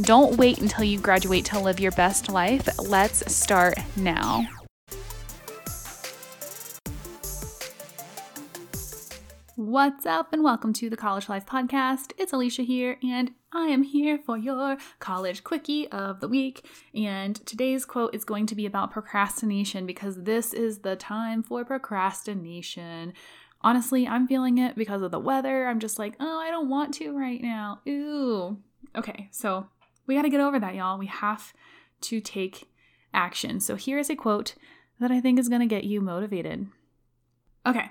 Don't wait until you graduate to live your best life. Let's start now. What's up, and welcome to the College Life Podcast. It's Alicia here, and I am here for your college quickie of the week. And today's quote is going to be about procrastination because this is the time for procrastination. Honestly, I'm feeling it because of the weather. I'm just like, oh, I don't want to right now. Ooh. Okay, so we got to get over that, y'all. We have to take action. So here is a quote that I think is going to get you motivated. Okay.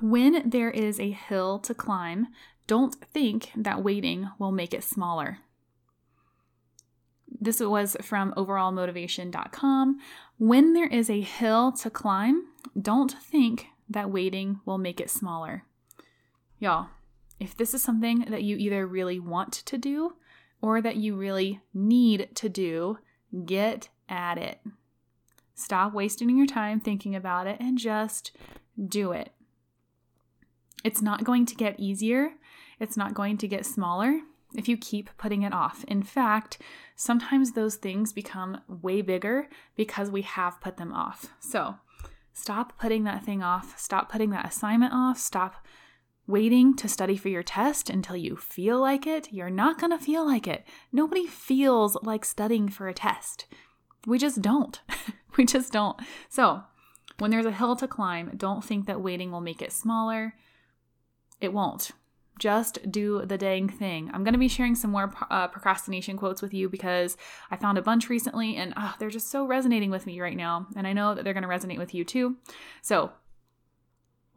When there is a hill to climb, don't think that waiting will make it smaller. This was from overallmotivation.com. When there is a hill to climb, don't think that waiting will make it smaller. Y'all, if this is something that you either really want to do or that you really need to do, get at it. Stop wasting your time thinking about it and just do it. It's not going to get easier, it's not going to get smaller if you keep putting it off. In fact, sometimes those things become way bigger because we have put them off. So stop putting that thing off, stop putting that assignment off, stop waiting to study for your test until you feel like it, you're not going to feel like it. Nobody feels like studying for a test. We just don't. we just don't. So, when there's a hill to climb, don't think that waiting will make it smaller. It won't. Just do the dang thing. I'm going to be sharing some more uh, procrastination quotes with you because I found a bunch recently and oh, they're just so resonating with me right now. And I know that they're going to resonate with you too. So,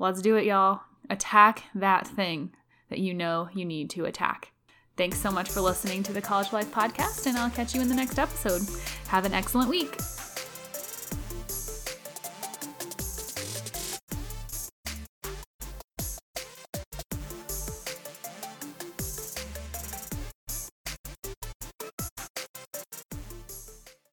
let's do it, y'all attack that thing that you know you need to attack. Thanks so much for listening to the College Life Podcast, and I'll catch you in the next episode. Have an excellent week.